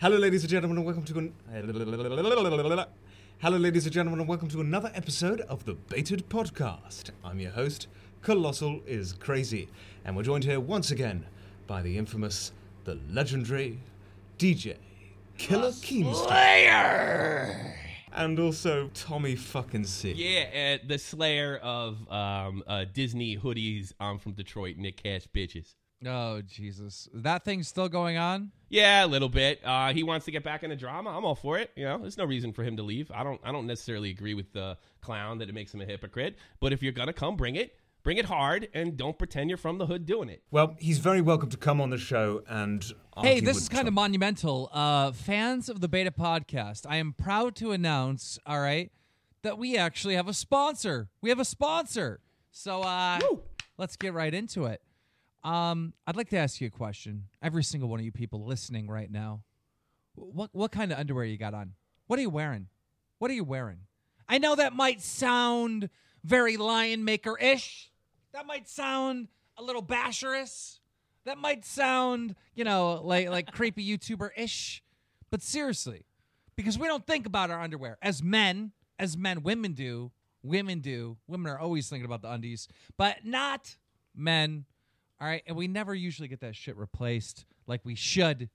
Hello, ladies and gentlemen, and welcome to an... Hello, ladies and gentlemen, and welcome to another episode of the Baited Podcast. I'm your host, Colossal is Crazy, and we're joined here once again by the infamous, the legendary DJ Killer Keemstar, and also Tommy fucking C. Yeah, uh, the Slayer of um, uh, Disney hoodies. I'm from Detroit. Nick Cash bitches. Oh Jesus, that thing's still going on. Yeah, a little bit. Uh, he wants to get back into drama. I'm all for it. You know, there's no reason for him to leave. I don't. I don't necessarily agree with the clown that it makes him a hypocrite. But if you're gonna come, bring it. Bring it hard, and don't pretend you're from the hood doing it. Well, he's very welcome to come on the show and. Hey, this is kind of monumental. Uh, fans of the Baited Podcast, I am proud to announce, all right, that we actually have a sponsor. We have a sponsor. So uh, let's get right into it. Um, I'd like to ask you a question. Every single one of you people listening right now, what what kind of underwear you got on? What are you wearing? What are you wearing? I know that might sound very lion maker ish. That might sound a little basherous. That might sound, you know, like like creepy YouTuber ish. But seriously, because we don't think about our underwear as men, as men, women do. Women do. Women are always thinking about the undies, but not men. All right, and we never usually get that shit replaced like we should.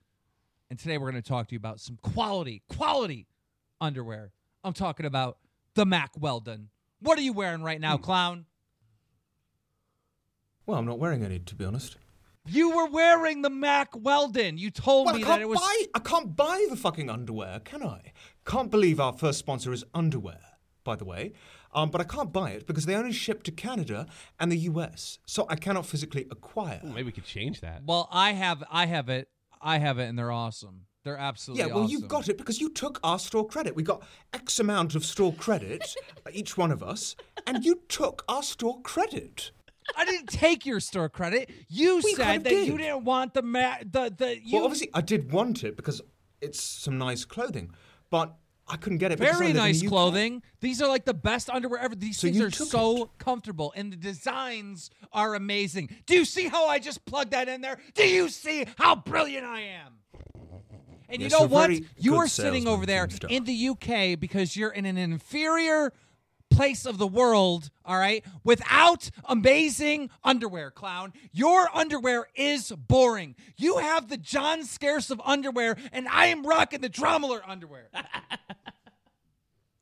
And today we're going to talk to you about some quality, quality underwear. I'm talking about the Mack Weldon. What are you wearing right now, hmm. clown? Well, I'm not wearing any, to be honest. You were wearing the Mack Weldon. You told Well, me that it was. buy. I can't buy the fucking underwear, can I? Can't believe our first sponsor is underwear, by the way. Um, but I can't buy it because they only ship to Canada and the US, so I cannot physically acquire. Maybe we could change that. Well, I have, I have it, I have it, and they're awesome. They're absolutely awesome. yeah, well, you awesome. got it because you took our store credit. We got X amount of store credit, each one of us, and you took our store credit. I didn't take your store credit. You We kind said of that did. you didn't want the ma- the the you. Well, obviously, I did want it because it's some nice clothing, but I couldn't get it. very nice the clothing. These are like the best underwear ever. These So things are so comfortable, and the designs are amazing. Do you see how I just plugged that in there? Do you see how brilliant I am? And Yes, you know what? You are sitting over there in the UK because you're in an inferior place of the world, all right, without amazing underwear, clown. Your underwear is boring. You have the John Scarce of underwear, and I am rocking the Drommler underwear.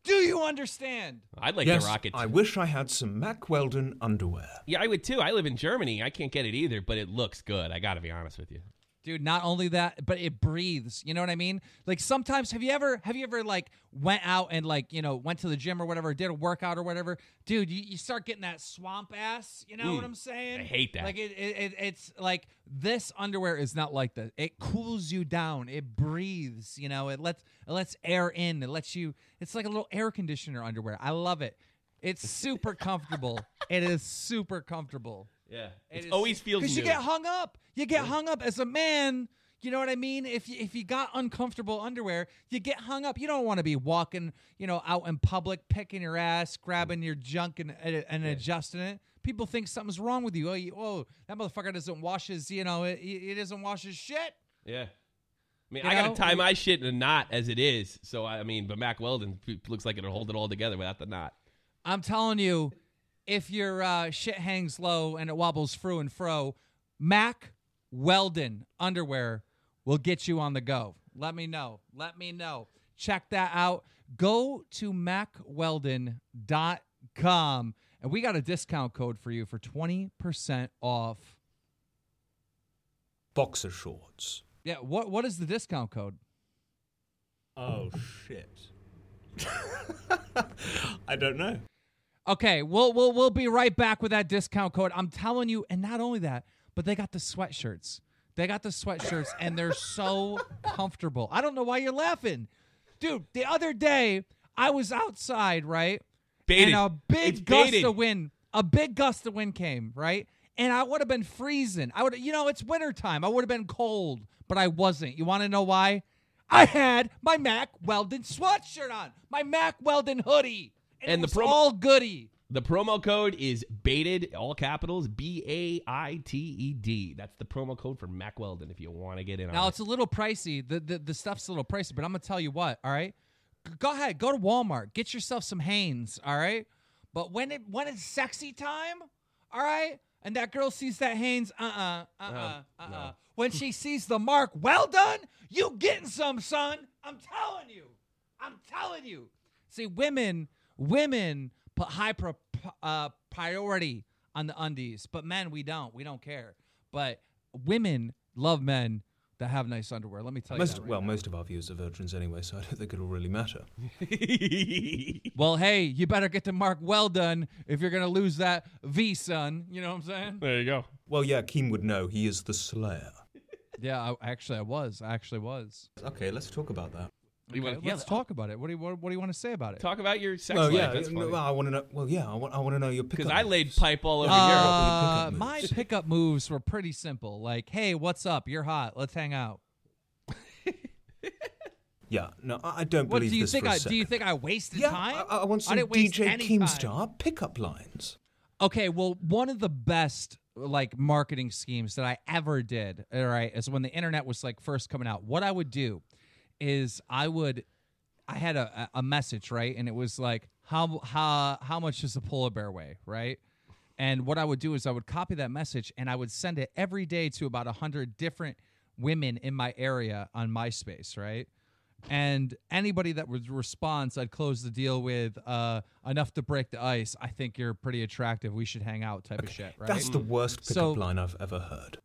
Do you understand? I'd like yes, to rock it. Too. I wish I had some Mack Weldon underwear. yeah, I would too. I live in Germany. I can't get it either, but it looks good. I got to be honest with you. Dude, not only that, but it breathes. You know what I mean? Like sometimes have you ever have you ever like went out and like, you know, went to the gym or whatever, did a workout or whatever? Dude, you, you start getting that swamp ass, you know what I'm saying? I hate that. Like it, it, it it's like this underwear is not like that. It cools you down. It breathes, you know, it lets it lets air in. It lets you it's like a little air conditioner underwear. I love it. It's super comfortable. It is super comfortable. Yeah, It it always feels because new. you get hung up. You get hung up as a man. You know what I mean? If you, if you got uncomfortable underwear, you get hung up. You don't want to be walking, you know, out in public, picking your ass, grabbing your junk, and and, adjusting it. People think something's wrong with you. Oh, you, oh, that motherfucker doesn't wash his, you know, he, he doesn't wash his shit. Yeah. I mean, You I got to tie my shit in a knot as it is. So, I mean, but Mack Weldon looks like it'll hold it all together without the knot. I'm telling you, if your uh, shit hangs low and it wobbles fro and fro, Mack Weldon underwear will get you on the go. Let me know. Let me know. Check that out. Go to mackweldon.com and we got a discount code for you for 20% off. Boxer shorts. Yeah, what what is the discount code? Oh shit. I don't know. Okay, we'll we'll we'll be right back with that discount code. I'm telling you, and not only that, but they got the sweatshirts. They got the sweatshirts, and they're so comfortable. I don't know why you're laughing, dude. The other day, I was outside, right, Baited. and a big It's gust baited. of wind, a big gust of wind came, right, and I would have been freezing. I would, you know, it's wintertime. I would have been cold, but I wasn't. You want to know why? I had my Mack Weldon sweatshirt on, my Mack Weldon hoodie, and, the promo- all goody. The promo code is baited, all capitals, B A I T E D. That's the promo code for Mack Weldon if you want to get in Now it's a little pricey. The, the the stuff's a little pricey, but I'm gonna tell you what. All right, go ahead, go to Walmart, get yourself some Hanes. All right, but when it when it's sexy time, all right, and that girl sees that Hanes, uh uh uh uh uh no. uh. When she sees the mark, well done, you getting some, son. I'm telling you, I'm telling you. See, women women put high pro, uh, priority on the undies, but men we don't. We don't care. But women love men that have nice underwear. Let me tell you. Most, that right well, now. most of our viewers are virgins anyway, so I don't think it'll really matter. Well, hey, you better get to Mark well done if you're gonna lose that V, son. You know what I'm saying? there you go. Well, yeah, Keem would know. He is the Slayer. Yeah, I, actually, I was. I actually was. Okay, let's talk about that. You Okay, wanna- let's talk about it. What do you what, what do you want to say about it? Talk about your sex well, life. yeah, That's no, well, I want to know. Well, yeah, I want, I want to know your Because I laid pipe all over Uh, Europe. Pickup my moves. pickup moves were pretty simple. Like, hey, what's up? You're hot. Let's hang out. Yeah, no, I I don't What believe do you this think? for a I, do you think I wasted Yeah, time? I, I want some didn't waste DJ any time. Keemstar pickup lines. Okay, well, one of the best like marketing schemes that I ever did, all right, is when the internet was like first coming out. What I would do is I would I had a, a message, right? And it was like how how how much does a polar bear weigh, right? And what I would do is I would copy that message and I would send it every day to about a 100 different women in my area on MySpace, right? And anybody that would respond, I'd close the deal with uh, enough to break the ice. I think you're pretty attractive. We should hang out, type of shit, right? That's the worst pickup So- line I've ever heard.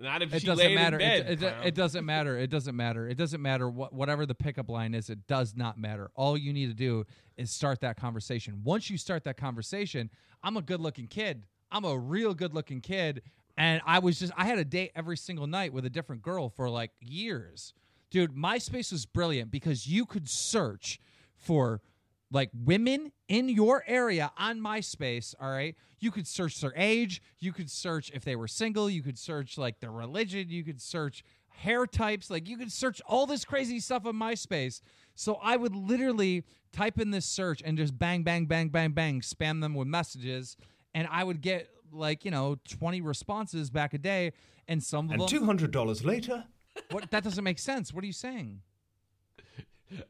Not if it doesn't matter. bed. it, it, it doesn't matter. It doesn't matter. It doesn't matter what whatever the pickup line is. It does not matter. All you need to do is start that conversation. Once you start that conversation, I'm a good looking kid. I'm a real good looking kid, and I was just I had a date every single night with a different girl for like years. Dude, MySpace was brilliant because you could search for like women in your area on MySpace, all right? You could search their age, you could search if they were single, you could search like their religion, you could search hair types, like you could search all this crazy stuff on MySpace. So I would literally type in this search and just bang bang bang bang bang spam them with messages and I would get like, you know, 20 responses back a day and some of And them two hundred dollars later, what that doesn't make sense. What are you saying?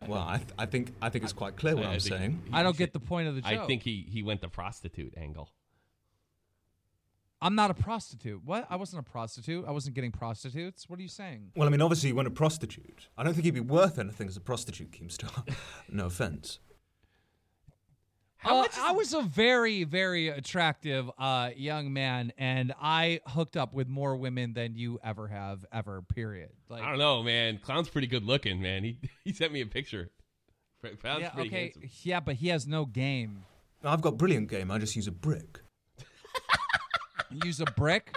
Well, I, th- I think I think it's quite clear what I I'm think- saying. I don't get the point of the joke. I think he, he went the prostitute angle. I'm not a prostitute. What? I wasn't a prostitute. I wasn't getting prostitutes. What are you saying? Well, I mean, obviously you want a prostitute. I don't think he'd be worth anything as a prostitute, Keemstar. no offense. How Uh, much is- I was a very, very attractive uh, young man, and I hooked up with more women than you ever have, ever. Period. Like, I don't know, man. Clown's pretty good looking, man. He he sent me a picture. Clown's yeah, pretty okay, handsome. yeah, but he has no game. I've got brilliant game. I just use a brick. Use a brick.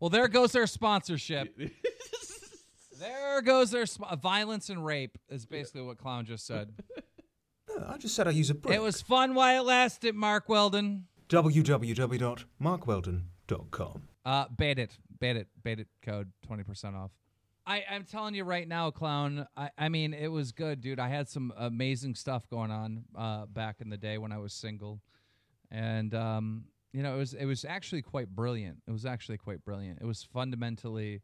Well, there goes their sponsorship. there goes their sp- violence and rape. Is basically what Clown just said. I just said I use a brick. it was fun while it lasted, Mark Weldon. www.markweldon.com. Uh, bait it, bait it, bait it. Code twenty percent off. I, I'm telling you right now, clown. I, I mean, it was good, dude. I had some amazing stuff going on uh, back in the day when I was single, and um, you know, it was it was actually quite brilliant. It was actually quite brilliant. It was fundamentally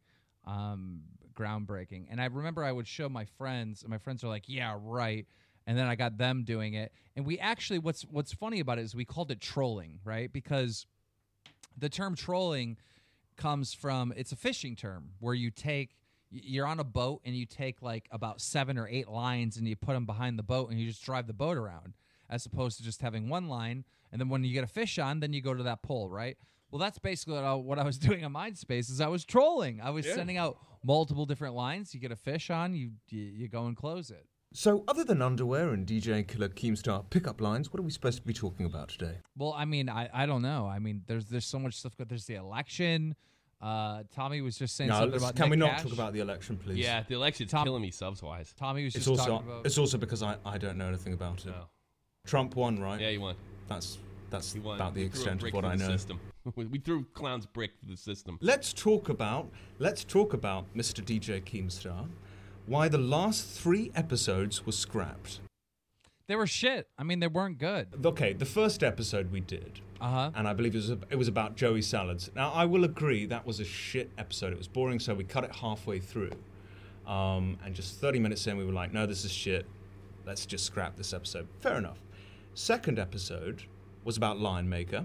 um, groundbreaking. And I remember I would show my friends, and my friends are like, "Yeah, right." And then I got them doing it, and we actually what's what's funny about it is we called it trolling, right? Because the term trolling comes from it's a fishing term where you take you're on a boat and you take like about seven or eight lines and you put them behind the boat and you just drive the boat around as opposed to just having one line. And then when you get a fish on then you go to that pole right? Well that's basically what I, what I was doing on MySpace is I was trolling. I was Yeah. sending out multiple different lines. You get a fish on you you, you go and close it So, other than underwear and DJ Killer Keemstar pickup lines, what are we supposed to be talking about today? Well, I mean, I, I don't know. I mean, there's there's so much stuff. There's the election. Uh, Tommy was just saying No, something let's- about can we not Cash. talk about the election, please? Yeah, the election's Tom- killing me subs wise. Tommy was It's just also talking about. it's also because I, I don't know anything about it. No. Trump won, right? Yeah, he won. That's that's He won. about the We extent of what I know. System. we threw Clown's brick through the system. Let's talk about let's talk about Mr. DJ Keemstar. Why the last three episodes were scrapped. They were shit. I mean, they weren't good. Okay, the first episode we did, Uh huh. and I believe it was it was about Joey salads. Now I will agree that was a shit episode. It was boring, so we cut it halfway through, um, and just 30 minutes in, we were like, "No, this is shit. Let's just scrap this episode." Fair enough. Second episode was about Lion Maker,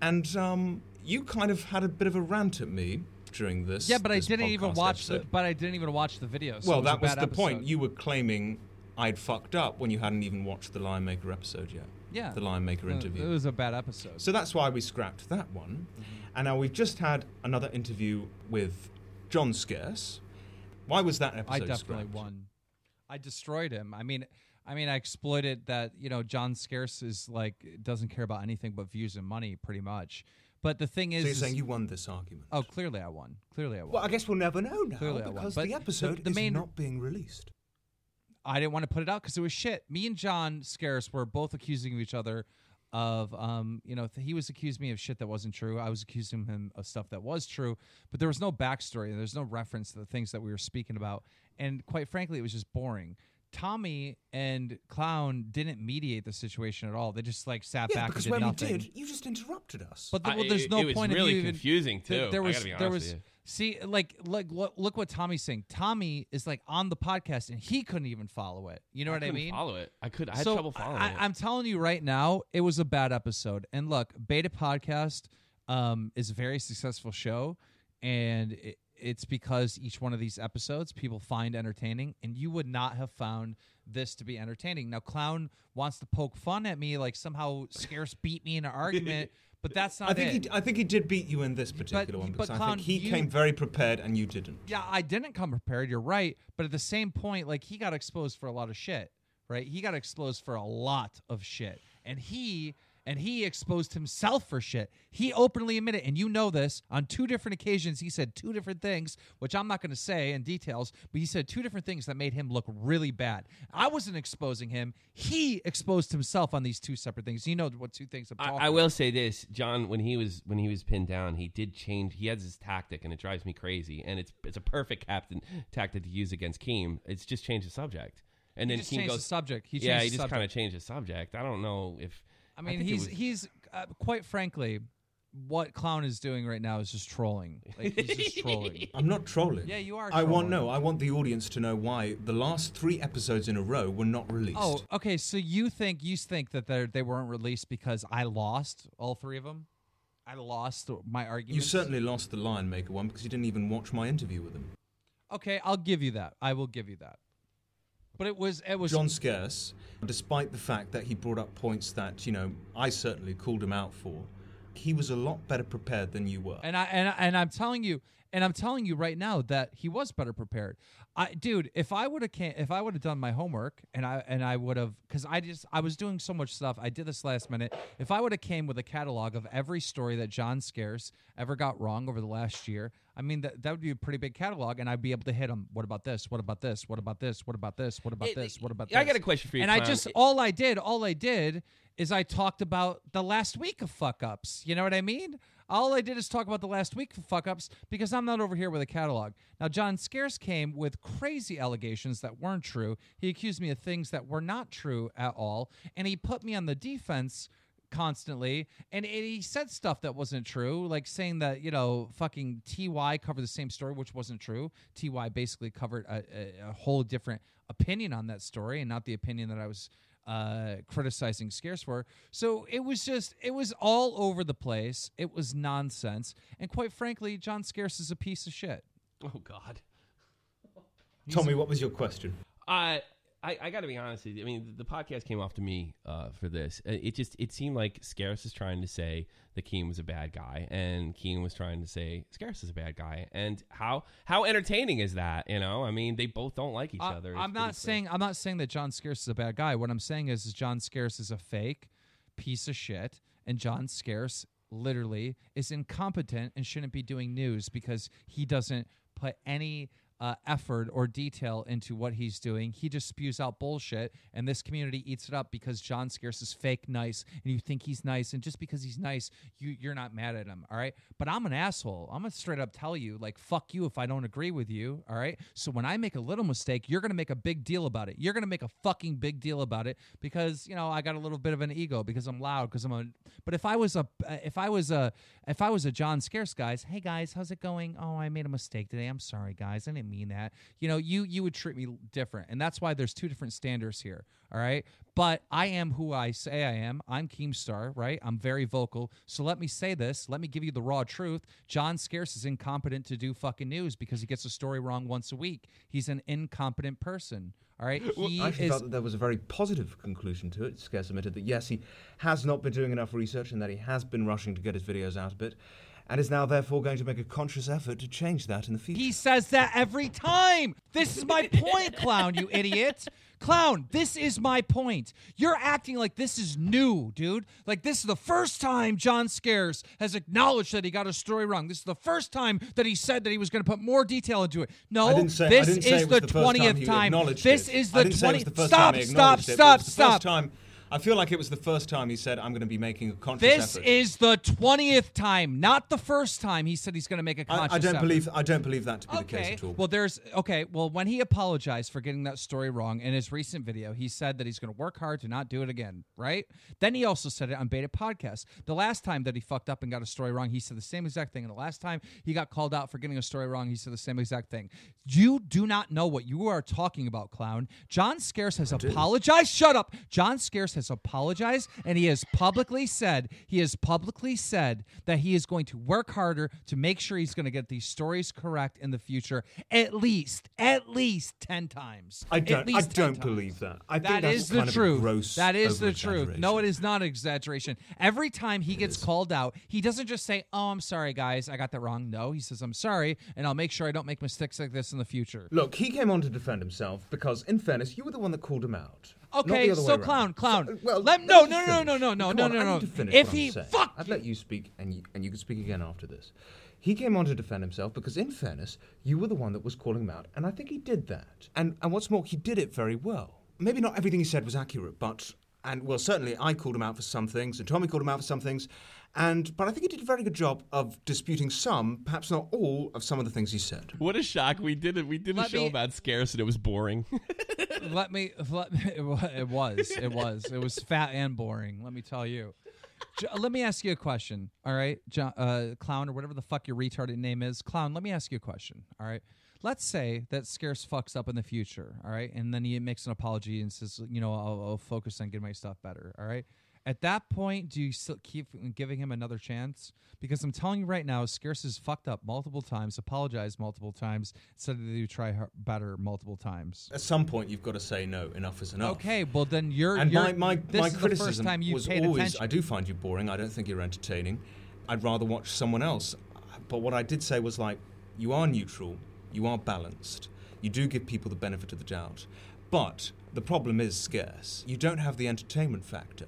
and um, you kind of had a bit of a rant at me during this. Yeah, but I didn't even watch the. episode. But I didn't even watch the video. So well, was that was the point. You were claiming I'd fucked up when you hadn't even watched the Lion Maker episode yet. Yeah. The Lion Maker Uh, interview. It was a bad episode. So that's why we scrapped that one. Mm-hmm. And now we've just had another interview with John Scarce. Why was that episode I definitely scrapped? won. I destroyed him. I mean, I mean, I exploited that. You know, John Scarce is like doesn't care about anything but views and money, pretty much. But the thing is, So you're saying you won this argument? oh, clearly I won. Clearly I won. Well, I guess we'll never know now Clearly I won. because the the- episode the is main- not being released. I didn't want to put it out because it was shit. Me and John Scarce were both accusing of each other of, um, you know, th- he was accusing me of shit that wasn't true. I was accusing him of stuff that was true, but there was no backstory. And there's no reference to the things that we were speaking about, and quite frankly, it was just boring. Tommy and Clown didn't mediate the situation at all. They just like sat Yeah, back because and did when nothing. we did, you just interrupted us. But the, well, there's it- no it was point really of you even, confusing, th- too. There I was gotta be there was see like like look, look what Tommy's saying. Tommy is like on the podcast and he couldn't even follow it. You know what I mean? Follow it. I could. I had so trouble following I, it. I'm telling you right now, it was a bad episode. And look, Baited Podcast um, is a very successful show, and it, it's because each one of these episodes people find entertaining, and you would not have found this to be entertaining. Now, Clown wants to poke fun at me, like somehow Scarce beat me in an argument, but that's not I think it. he, I think he did beat you in this particular one but because I Clown, think he you- came very prepared and you didn't. yeah, I didn't come prepared. You're right, but at the same point, like he got exposed for a lot of shit, right? He got exposed for a lot of shit, and he and he exposed himself for shit. He openly admitted, and you know this, on two different occasions, he said two different things, which I'm not going to say in details, but he said two different things that made him look really bad. I wasn't exposing him; he exposed himself on these two separate things. You know what two things I'm talking I, I about. will say this, John. When he was when he was pinned down, he did change. He has his tactic, and it drives me crazy. And it's it's a perfect captain tactic to use against Keem. It's just change the subject, and He then Keem goes. the subject. He yeah, he just kind of changed the subject. I don't know if. I mean, think it he's was- he's uh, quite frankly, what clown is doing right now is just trolling. Like he's just trolling. I'm not trolling. Yeah, you are I want no. I want the audience to know why the last three episodes in a row were not released. Oh, okay. So you think you think that they they weren't released because I lost all three of them? I lost my argument. you certainly lost the Lion Maker one because you didn't even watch my interview with him. Okay, I'll give you that. I will give you that. But it was it was John Scarce, despite the fact that he brought up points that you know I certainly called him out for, he was a lot better prepared than you were. And I and, I- and I'm telling you, and I'm telling you right now that he was better prepared. I, dude, if I would have can if I would have done my homework and I and I would have because I just I was doing so much stuff. I did this last minute. If I would have came with a catalog of every story that John Scarce ever got wrong over the last year, I mean that that would be a pretty big catalog, and I'd be able to hit them. What about this? What about this? What about this? What about this? What about this? What about this? I got a question for you, And I just all I did, all I did is I talked about the last week of fuck ups. You know what I mean? All I did is talk about the last week of fuck ups because I'm not over here with a catalog. Now, John Scarce came with crazy allegations that weren't true. He accused me of things that were not true at all, and he put me on the defense constantly and, he said stuff that wasn't true like saying that you know fucking ty covered the same story which wasn't true ty basically covered a, a, a whole different opinion on that story and not the opinion that i was uh, criticizing scarce for so it was just it was all over the place it was nonsense and quite frankly john scarce is a piece of shit Oh God. Tommy, what was your question? Uh, I, I got to be honest with you. I mean, the podcast came off to me uh, for this. Uh, It just it seemed like Scarce is trying to say that Keem was a bad guy, and Keem was trying to say Scarce is a bad guy. And how how entertaining is that? You know, I mean, they both don't like each I- other. It's I'm not saying I'm not saying that John Scarce is a bad guy. What I'm saying is, is John Scarce is a fake piece of shit, and John Scarce literally is incompetent and shouldn't be doing news because he doesn't put any uh, effort or detail into what he's doing. He just spews out bullshit, and this community eats it up because John Scarce is fake nice, and you think he's nice, and just because he's nice, you you're not mad at him. All right, but I'm an asshole. I'm gonna straight up tell you, like, fuck you if I don't agree with you. All right. So when I make a little mistake, you're gonna make a big deal about it. You're gonna make a fucking big deal about it because you know I got a little bit of an ego because I'm loud because I'm a. But if I was a if I was a if I was a John Scarce guys, hey guys, how's it going? Oh, I made a mistake today. I'm sorry, guys. I didn't mean that. You know, you you would treat me different, and that's why there's two different standards here. All right, but I am who I say I am. I'm Keemstar, right? I'm very vocal. So let me say this. Let me give you the raw truth. John Scarce is incompetent to do fucking news because he gets a story wrong once a week. He's an incompetent person. All right, he I actually is. felt that there was a very positive conclusion to it. Scarce admitted that yes, he has not been doing enough research and that he has been rushing to get his videos out a bit, and is now therefore going to make a conscious effort to change that in the future. He says that every time. This is my point, clown, you idiot. Clown, this is my point. You're acting like this is new, dude. Like this is the first time John Scarce has acknowledged that he got a story wrong. This is the first time that he said that he was going to put more detail into it. No, say, this I didn't say is the time twentieth time. This it. is the didn't say it was twentieth. Stop! Stop! acknowledged it, but Stop! it was the Stop! I feel like it was the first time he said, "I'm going to be making a conscious This effort." is the twentieth time, not the first time he said he's going to make a conscious I don't effort. believe. I don't believe that to be the case at all. Well, there's okay. Well, when he apologized for getting that story wrong in his recent video, he said that he's going to work hard to not do it again. Right? Then he also said it on Baited Podcast. The last time that he fucked up and got a story wrong, he said the same exact thing. And the last time he got called out for getting a story wrong, he said the same exact thing. You do not know what you are talking about, clown. John Scarce has apologized. Shut up. John Scarce has apologized, and he has publicly said he has publicly said that he is going to work harder to make sure he's going to get these stories correct in the future at least at least 10 times I don't. I don't times. believe that. I think That that's is the truth. Gross that is the truth. No, it is not exaggeration. Every time he gets called out, he doesn't just say, "Oh, I'm sorry, guys, I got that wrong." No, he says, "I'm sorry, and I'll make sure I don't make mistakes like this in the future." Look, he came on to defend himself because, in fairness, you were the one that called him out. Not Okay, so around. clown, clown. So, well, Let- let no, no, no, no, no, no, no, no, no. need to finish If he- fuck- I'd let you speak, and you, and you can speak again after this. He came on to defend himself because, in fairness, you were the one that was calling him out, and I think he did that. And and what's more, he did it very well. Maybe not everything he said was accurate, but and well, certainly I called him out for some things, and Tommy called him out for some things, and but I think he did a very good job of disputing some, perhaps not all, of some of the things he said. What a shock! We did it. We did a show me- about scarce, and it was boring. let me let me, it it was it was it was fat and boring let me tell you let me ask you a question all right John, uh, clown or whatever the fuck your retarded name is clown let me ask you a question all right let's say that scarce fucks up in the future all right and then he makes an apology and says you know i'll, I'll focus on getting my stuff better all right at that point do you still keep giving him another chance because i'm telling you right now scarce has fucked up multiple times apologized multiple times said that he would try better multiple times At some point, you've got to say no. Enough is enough. Okay, well then you're. And you're, my, my, this my is the criticism first time you was paid always, attention. I do find you boring. I don't think you're entertaining. I'd rather watch someone else. But what I did say was like, you are neutral, you are balanced, you do give people the benefit of the doubt. But the problem is scarce. You don't have the entertainment factor.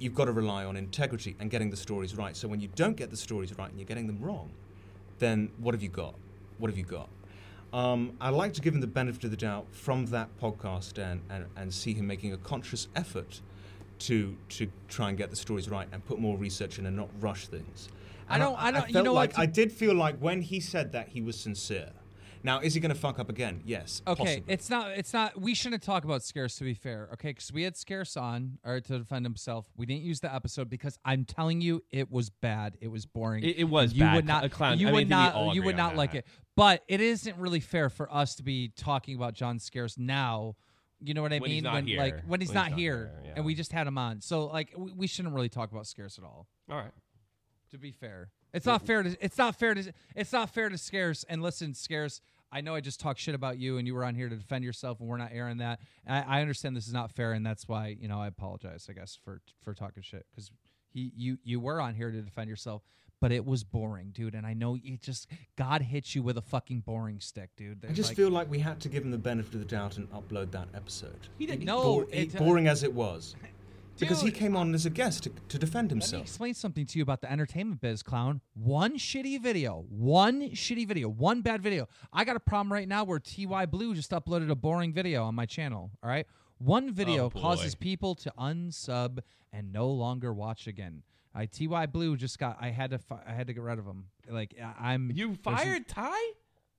You've got to rely on integrity and getting the stories right. So when you don't get the stories right and you're getting them wrong, then what have you got? What have you got? Um, I like to give him the benefit of the doubt from that podcast and, and, and see him making a conscious effort to to try and get the stories right and put more research in and not rush things. I don't- I don't- you felt know like I did feel like when he said that he was sincere. Now, is he going to fuck up again? Yes. Okay, possibly. it's not. It's not. We shouldn't talk about Scarce to be fair. Okay, because we had Scarce on or to defend himself. We didn't use the episode because I'm telling you, it was bad. It was boring. It- it was You bad. would not. A clown. You I would mean, I think we not. You would on not like that. it. But it isn't really fair for us to be talking about John Scarce now. You know what I When mean? he's not when here. like when he's When not he's not here, here, yeah. and we just had him on. So like we, we shouldn't really talk about Scarce at all. All right. To be fair, it's not fair to. It's not fair to. It's not fair to Scarce. And listen, Scarce. I know I just talked shit about you, and you were on here to defend yourself, and we're not airing that. I, I understand this is not fair, and that's why you know I apologize. I guess for for talking shit because he you you were on here to defend yourself, but it was boring, dude. And I know you just God hits you with a fucking boring stick, dude. I just like- feel like we had to give him the benefit of the doubt and upload that episode. He did. No, Bor- it- boring as it was. Because he came on as a guest to, to defend Let me himself. explain something to you about the entertainment biz, clown. One shitty video, one shitty video, one bad video. I got a problem right now where TY Blue just uploaded a boring video on my channel. All right, one video Oh, causes people to unsub and no longer watch again. I TY Blue just got. I had to. Fi- I had to get rid of him. Like I- I'm. You fired Ty?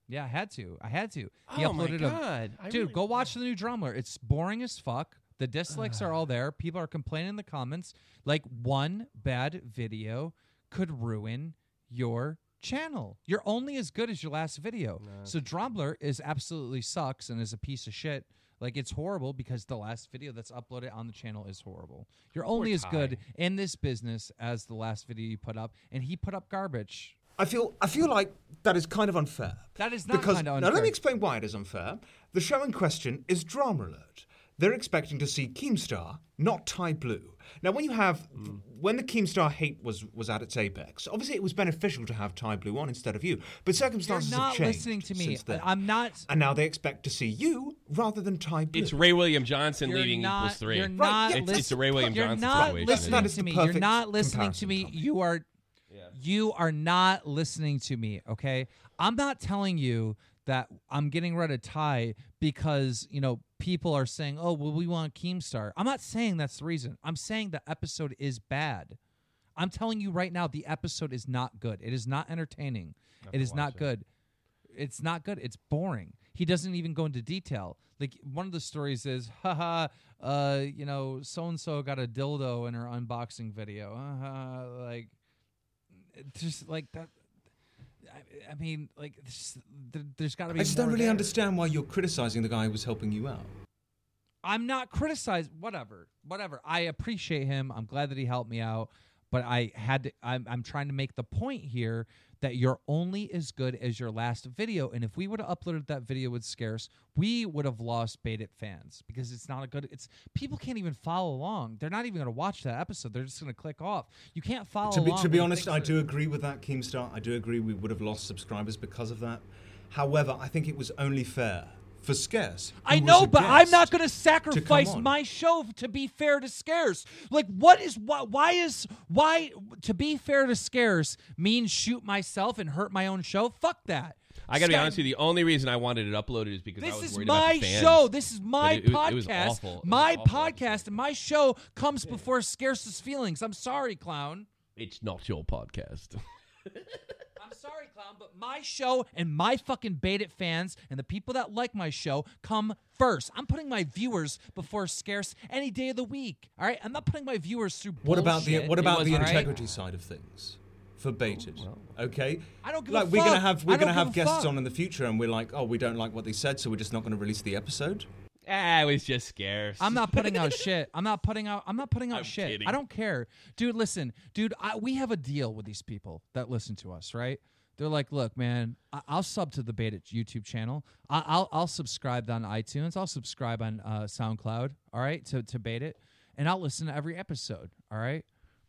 Yeah, I had to. I had to. He Oh my uploaded a God. I dude. really- Go watch the new Drummer. It's boring as fuck. The dislikes are all there. People are complaining in the comments. Like one bad video could ruin your channel. You're only as good as your last video. So Drumler is absolutely sucks and is a piece of shit. Like it's horrible because the last video that's uploaded on the channel is horrible. You're only as good in this business as the last video you put up, and he put up garbage. I feel I feel like that is kind of unfair. That is not because kinda unfair. now let me explain why it is unfair. The show in question is Drama Alert. They're expecting to see Keemstar, not Ty Blue. Now, when you have when the Keemstar hate was was at its apex, obviously it was beneficial to have Ty Blue on instead of you. But You're circumstances not have changed listening to me. since then. I- I'm not. and now they expect to see you rather than Ty Blue. It's Ray William Johnson You're leading not, equals three. You're Right, not yeah, It's, lis- it's a Ray William You're Johnson not situation. listening That is to me. You're not listening to me. Tommy. You are. You are not listening to me. Okay, I'm not telling you that I'm getting rid of Ty because you know people are saying, "Oh, well, we want Keemstar." I'm not saying that's the reason. I'm saying the episode is bad. I'm telling you right now, the episode is not good. It is not entertaining. It is not good. It's not good. It's boring. He doesn't even go into detail. Like one of the stories is, haha, uh, you know, so and so got a dildo in her unboxing video. Uh, like, just like that. I, I mean, like, there's, there, there's got to be. I just don't really there. understand why you're criticizing the guy who was helping you out. I'm not criticized. Whatever, whatever. I appreciate him. I'm glad that he helped me out. But I had to. I'm, I'm trying to make the point here that you're only as good as your last video. And if we would have uploaded that video with scarce, we would have lost Baited fans because it's not a good. It's people can't even follow along. They're not even going to watch that episode. They're just going to click off. You can't follow. To be, along to be honest, I do agree with that, Keemstar. I do agree we would have lost subscribers because of that. However, I think it was only fair for Scarce. who I know, but I'm not going to sacrifice my show to be fair to Scarce. Like, what is why? Why is why to be fair to Scarce means shoot myself and hurt my own show? Fuck that. I got to be honest with you. The only reason I wanted it uploaded is because I This was is worried my about the fans. show. This is my it- it podcast. it was awful. It was My awful podcast and my show comes before Scarce's feelings. I'm sorry, clown. It's not your podcast. I'm sorry, clown, but my show and my fucking Baited fans and the people that like my show come first. I'm putting my viewers before scarce any day of the week. All right, I'm not putting my viewers through. What about the what about the All right? integrity side of things? For baited, okay. I don't give like a we're gonna have we're gonna have guests fuck. on in the future, and we're like, oh, we don't like what they said, so we're just not going to release the episode. ah, it was just scarce. I'm not putting out shit. I'm not putting out. I'm not putting out I'm shit. kidding. I don't care, dude. Listen, dude. I, we have a deal with these people that listen to us, right? They're like, look, man, I, I'll sub to the Baited YouTube channel. I, I'll I'll subscribe on iTunes. I'll subscribe on uh, SoundCloud. All right, to to Baited, and I'll listen to every episode. All right,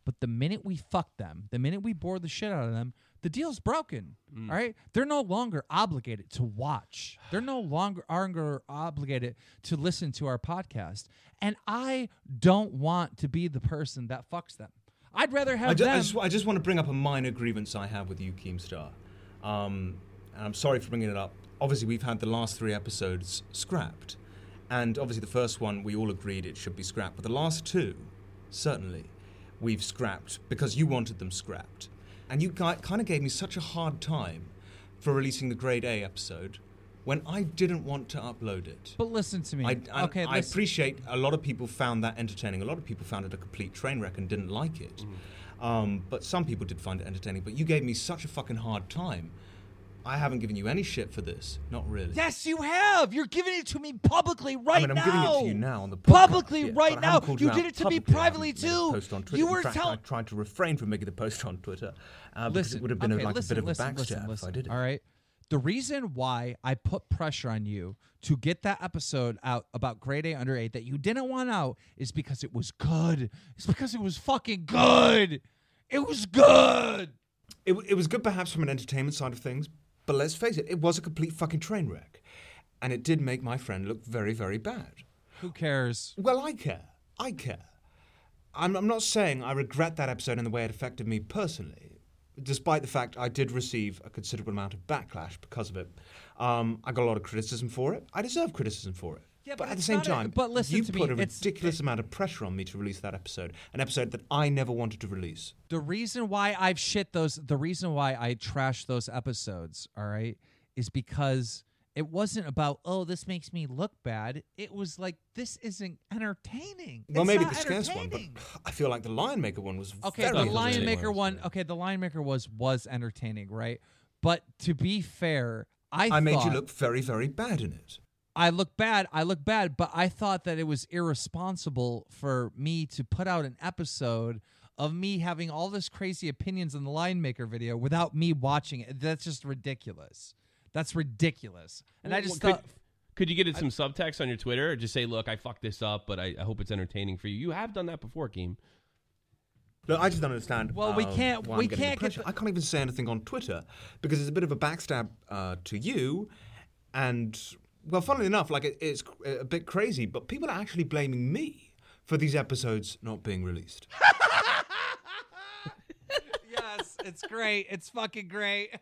but the minute we fuck them, the minute we bore the shit out of them, the deal's broken. Mm. All right, they're no longer obligated to watch. They're no longer longer obligated to listen to our podcast. And I don't want to be the person that fucks them. I'd rather have I just, them. I, just, I just want to bring up a minor grievance I have with you, Keemstar. Um, and I'm sorry for bringing it up. Obviously, we've had the last three episodes scrapped. And obviously, the first one, we all agreed it should be scrapped. But the last two, certainly, we've scrapped because you wanted them scrapped. And you kind of gave me such a hard time for releasing the grade A episode when I didn't want to upload it. but listen to me. I, I, okay, I listen. appreciate a lot of people found that entertaining. A lot of people found it a complete train wreck and didn't like it. Um, but some people did find it entertaining. But you gave me such a fucking hard time. I haven't given you any shit for this. Not really. Yes, you have. You're giving it to me publicly right I mean, I'm now. giving it to you now on the podcast, Publicly yeah, right but I haven't now. called You did it to me publicly. I privately haven't made a too. Post on Twitter. You were fact, telling. I tried to refrain from making the post on Twitter uh, because listen, it would have been okay, a, like listen, a bit of listen, a listen, backstab listen, if I did it. All right. The reason why I put pressure on you to get that episode out about Grade A Under A that you didn't want out is because it was good. It's because it was fucking good. It was good. It, it was good perhaps from an entertainment side of things, but let's face it, it was a complete fucking train wreck. And it did make my friend look very, very bad. Who cares? Well, I care. I care. I'm, I'm not saying I regret that episode in the way it affected me personally, despite the fact I did receive a considerable amount of backlash because of it. Um, I got a lot of criticism for it. I deserve criticism for it. Yeah, but, but at the same not a- time, but listen you to put me, a ridiculous amount of pressure on me to release that episode, an episode that I never wanted to release. the reason why I've shit those, the reason why I trashed those episodes, all right, is because it wasn't about oh this makes me look bad. It was like this isn't entertaining. Well, It's maybe not the scarce one, but. I feel like the Lion Maker one was Okay, very the Lion. Maker one. Okay, the Lion Maker was was entertaining, right? But to be fair, I I made you look very, very bad in it. I look bad. I look bad, but I thought that it was irresponsible for me to put out an episode of me having all this crazy opinions in the Lion Maker video without me watching it. That's just ridiculous. That's ridiculous. And I just could, thought could you get it some subtext on your Twitter or just say, "Look, I fucked this up, but I, I hope it's entertaining for you." You have done that before, Keem. Look, I just don't understand. Well, we uh, can't- why we I'm getting the can't get the- I can't even say anything on Twitter because it's a bit of a backstab uh, to you, and well, funnily enough, like it, it's a bit crazy, but people are actually blaming me for these episodes not being released. yes, it's great. It's fucking great.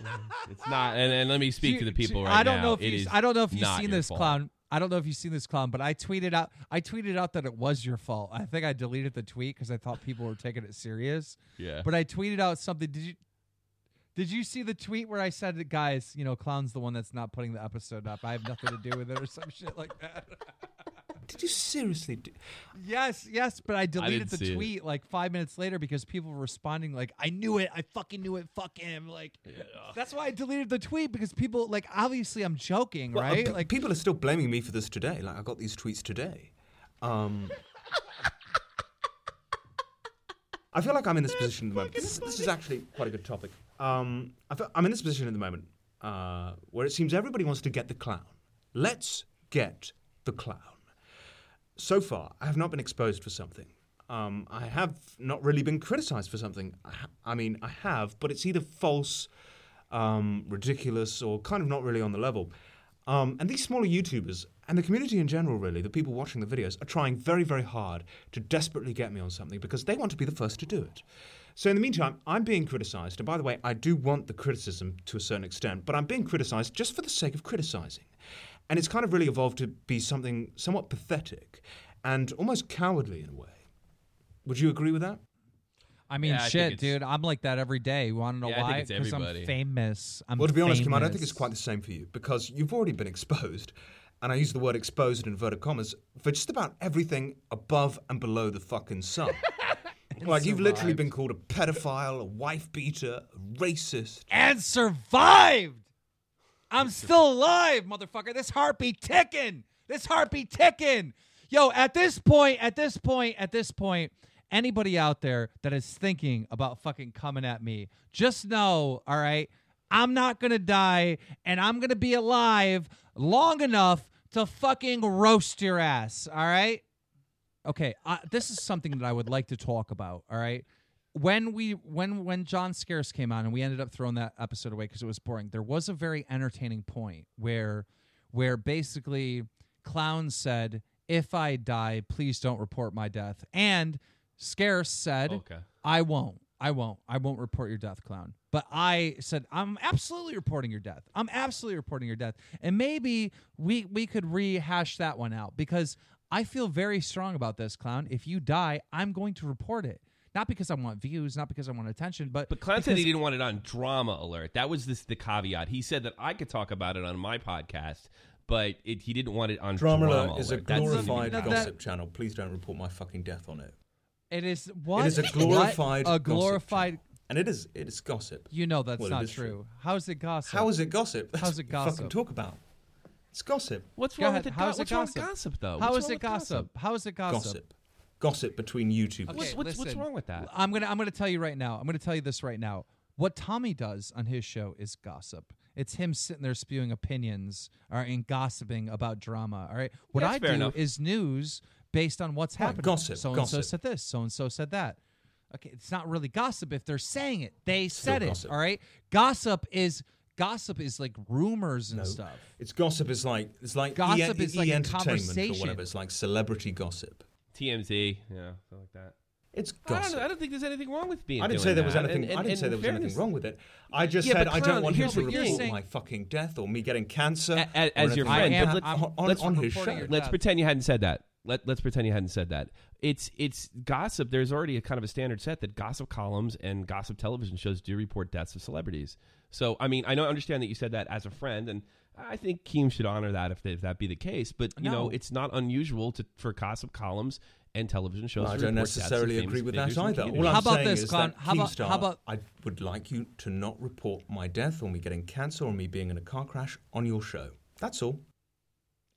It's not. And, and let me speak to the people right I don't now. know if It you. I don't know if you've seen this fault. clown. I don't know if you've seen this clown, but I tweeted out. I tweeted out that it was your fault. I think I deleted the tweet because I thought people were taking it serious. Yeah. But I tweeted out something. Did you? Did you see the tweet where I said, that, "Guys, you know, clown's the one that's not putting the episode up. I have nothing to do with it, or some shit like that." Did you seriously? Do- yes, yes. But I deleted didn't the see it. tweet like five minutes later because people were responding like, "I knew it. I fucking knew it. Fuck him." Like, that's why I deleted the tweet because people like obviously I'm joking, Well, uh, right? pe- like people are still blaming me for this today. Like I got these tweets today. Um, I feel like I'm in this position at the moment. This, this is actually quite a good topic. Um, I feel, I'm in this position at the moment uh, where it seems everybody wants to get the clown. Let's get the clown. So far, I have not been exposed for something. Um, I have not really been criticized for something. I, ha- I mean, I have, but it's either false, um, ridiculous, or kind of not really on the level. Um, and these smaller YouTubers and the community in general, really, the people watching the videos, are trying very, very hard to desperately get me on something because they want to be the first to do it. So in the meantime, I'm being criticized. And by the way, I do want the criticism to a certain extent, but I'm being criticized just for the sake of criticizing. And it's kind of really evolved to be something somewhat pathetic and almost cowardly in a way. Would you agree with that? I mean, Yeah, shit, it's- dude. I'm like that every day. You want to know Yeah, why? Because I'm famous. I'm Well, to be honest, Keem, I don't think it's quite the same for you because you've already been exposed, and I use the word exposed in inverted commas, for just about everything above and below the fucking sun. like, you've literally been called a pedophile, a wife beater, a racist. and survived. I'm still alive, motherfucker. This heartbeat ticking. This heartbeat ticking. Yo, at this point, at this point, at this point, anybody out there that is thinking about fucking coming at me, just know, all right, I'm not gonna die, and I'm gonna be alive long enough to fucking roast your ass. All right. Okay, uh, this is something that I would like to talk about. All right, when we when when John Scarce came on and we ended up throwing that episode away because it was boring. There was a very entertaining point where where basically Clown said, "If I die, please don't report my death," and Scarce said, Okay. "I won't." I won't. I won't report your death, clown. But I said I'm absolutely reporting your death. I'm absolutely reporting your death. And maybe we we could rehash that one out because I feel very strong about this, clown. If you die, I'm going to report it. Not because I want views, not because I want attention, but But Clown said he didn't want it on Drama Alert. That was this the caveat. He said that I could talk about it on my podcast, but it, he didn't want it on Drama, Alert. That seemed to be glorified the that- gossip channel. Please don't report my fucking death on it. It is what? It is a glorified a glorified. channel. And it is it is gossip. You know that's Well, not true. true. How's it gossip? How is it gossip? That's How's it what we Fucking gossip? talk about. It's gossip. What's Go wrong ahead. with the How's go- it What's wrong with gossip? gossip though? How What's is it with gossip? How is it gossip? Gossip. Gossip between YouTubers. Okay, What's, what's, what's wrong with that? I'm gonna I'm gonna tell you right now. I'm gonna tell you this right now. What Tommy does on his show is gossip. It's him sitting there spewing opinions or and gossiping about drama. All right. What Yeah, I do enough. is news based on what's Right, happening. gossip, So and so gossip. said this. So and so said that. Okay, it's not really gossip if they're saying it. They said it. gossip. All right. Gossip is Gossip is like rumors and No. stuff. It's gossip. Is like it's like Gossip e- is e- like a entertainment or whatever. It's like celebrity gossip. TMZ, yeah, something like that. It's I don't, know, I don't think there's anything wrong with being. I didn't say there was that. anything. And- and- I didn't say there was anything wrong with it. I just Yeah, said but I don't want him to report saying. my fucking death or me getting cancer. A- a- as your friend, let's- on, on, let's on his show. Let's pretend you hadn't said that. Let, let's pretend you hadn't said that. It's it's gossip. There's already a kind of a standard set that gossip columns and gossip television shows do report deaths of celebrities. So I mean, I know understand that you said that as a friend, and I think Keem should honor that if, if that be the case. But you know, it's not unusual to for gossip columns and television shows. Well, I don't report deaths of necessarily agree with that figures in the either. community. All I'm How about saying this, is Clown? How about- Keemstar, how about- I would like you to not report my death or me getting cancer or me being in a car crash on your show. That's all.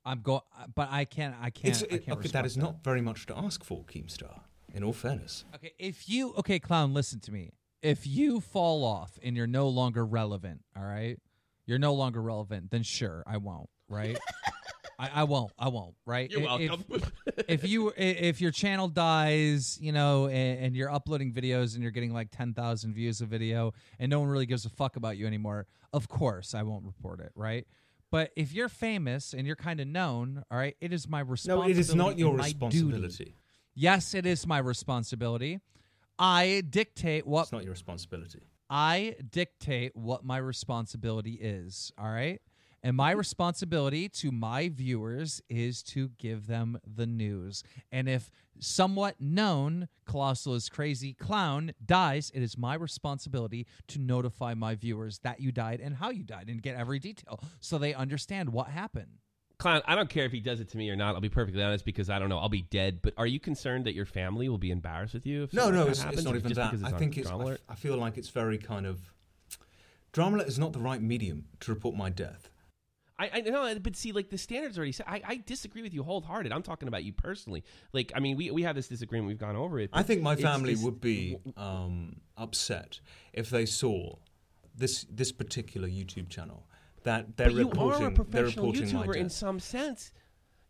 I'm go, but I can't. I can't. It's, I can't okay, that not very much to ask for, Keemstar. In all fairness, Okay, if you okay, clown, listen to me. If you fall off and you're no longer relevant, all right, you're no longer relevant. Then sure, I won't. Right? I, I won't. I won't. Right? You're I- if- welcome. if you if your channel dies, you know, and, and you're uploading videos and you're getting like ten thousand views a video, and no one really gives a fuck about you anymore, of course I won't report it, right? But if you're famous and you're kind of known, all right, it is my responsibility. no, it is not your and my duty. responsibility. Yes, it is my responsibility. I dictate what It's not your responsibility. I dictate what my responsibility is, all right? And my mm-hmm. responsibility to my viewers is to give them the news. And if somewhat known Colossal is crazy clown dies, it is my responsibility to notify my viewers that you died and how you died and get every detail so they understand what happened. Clown, I don't care if he does it to me or not. I'll be perfectly honest because I don't know. I'll be dead. But are you concerned that your family will be embarrassed with you? If No, no, like it's, it's not even that. because I think it's. I, I feel like it's very kind of. Drama is not the right medium to report my death. I, I know, but see, like the standards already. Set. I, I disagree with you wholehearted. I'm talking about you personally. Like, I mean, we we have this disagreement. We've gone over it. I think my family would be um, upset if they saw this this particular YouTube channel that they're But you reporting. are a they're professional reporting YouTuber in some sense.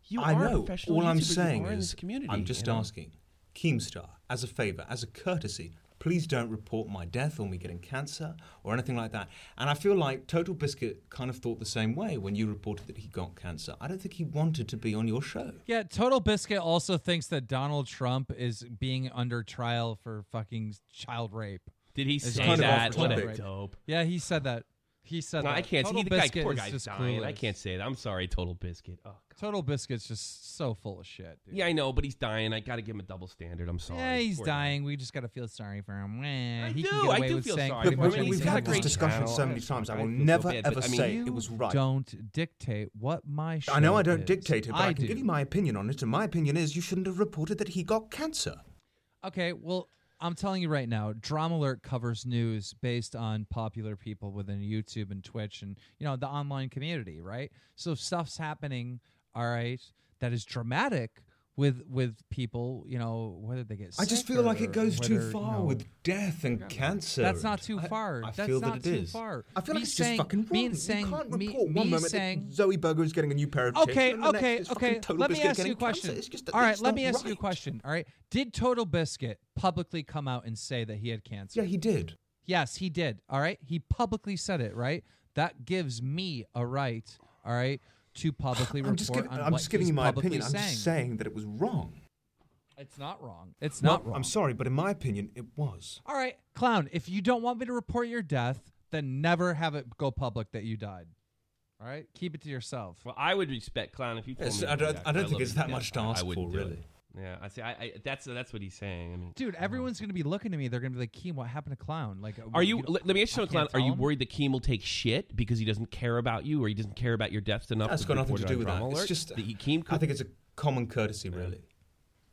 You I are a know. professional All I'm YouTuber. You saying are in is, this community. I'm just you know? asking, Keemstar, as a favor, as a courtesy, please don't report my death or me getting cancer or anything like that. And I feel like Total Biscuit kind of thought the same way when you reported that he got cancer. I don't think he wanted to be on your show. Yeah, Total Biscuit also thinks that Donald Trump is being under trial for fucking child rape. Did he It's say kind of that? What a dope. Yeah, he said that. He said No, that. I can't. Total He, the guy, poor is guy's just dying. I can't say that. I'm sorry, Total Biscuit. Oh, God. Total Biscuit's just so full of shit. Dude. Yeah, I know, but he's dying. I got to give him a double standard. I'm sorry. Yeah, he's Poor guy. dying. We just got to feel sorry for him. Eh, I he do. can get I do with feel saying sorry for much him. He's we've had this discussion channel. so many I times. I will feel never bad, but ever I mean, say it was right. Don't dictate what my show I know I don't is. dictate it, but I, can do. give you my opinion on it. And my opinion is you shouldn't have reported that he got cancer. Okay, well, I'm telling you right now, Drama Alert covers news based on popular people within YouTube and Twitch and you know the online community, right? So stuff's happening, all right, that is dramatic with with people, you know, whether they get I just sick feel like it goes too whether, you far know- with death and cancer. That's not too far. I, That's feel not that it too is. far. I feel Me like it's saying- just fucking wrong. me saying- you can't report me- report one me moment saying- that Zoe Berger is getting a new pair of tits, Okay, and the next okay, okay. Let me ask you a question. cancer. It's just, All right, let me ask you a question. All right, did Total Biscuit publicly come out and say that he had cancer? Yeah, he did. Yes, he did. All right. He publicly said it, right? That gives me a right, all right, to publicly report I'm just giving, on I'm what just giving he's you my publicly opinion. I'm just saying that it was wrong. It's not wrong. It's Well, not wrong. I'm sorry, but in my opinion, it was. All right, clown, if you don't want me to report your death, then never have it go public that you died. All right? Keep it to yourself. Well, I would respect clown if you told me. I to do don't- I don't 'cause think it's that death. much to ask I for, really. it. Yeah, I see. I, I that's that's what he's saying. I mean, Dude, everyone's going to be looking at me. They're going to be like, Keem, what happened to clown? Like, uh, Are you? know, let, let me ask you I something, Clown. can't Are tell you him? worried that Keem will take shit because he doesn't care about you, or he doesn't care about your deaths enough? That's got nothing report to it do on with that. Drama It's Alert? just, that he, Keem could. I think it's a common courtesy, really.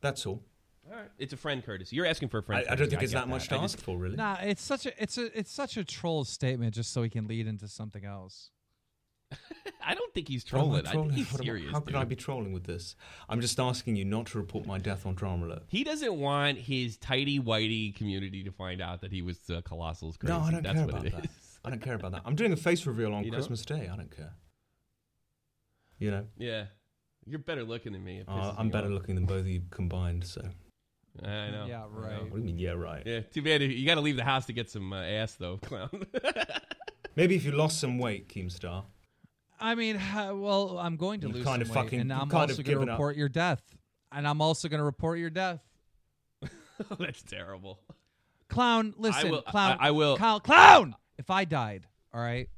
That's all. All right. It's a friend courtesy. You're asking for a friend. I, I don't courtesy. think it's get that much I to just- ask for, really. Nah, it's such a it's a it's such a troll statement just so he can lead into something else. I don't think he's What am I trolling. I think he's What am serious. How could dude. I be trolling with this? I'm just asking you not to report my death on Drama Alert. He doesn't want his tidy whitey community to find out that he was uh, Colossal's crazy. No, I don't That's care about it that. is. I don't care about that. I'm doing a face reveal on You don't? Christmas Day. I don't care. You know, Yeah, you're better looking than me. Uh, I'm better off. looking than both of you combined. So, I know. Yeah, right. know. what do you mean? Yeah, right. Yeah, too bad. You got to leave the house to get some uh, ass, though, clown. Maybe if you lost some weight, Keemstar. I mean, uh, well, I'm going to You've lose kind of some weight, fucking- and you've I'm kind also of going to given up. report your death, and I'm also going to report your death. That's terrible. Clown, listen, will- clown. I- I will- Clown, clown. If I died, all right.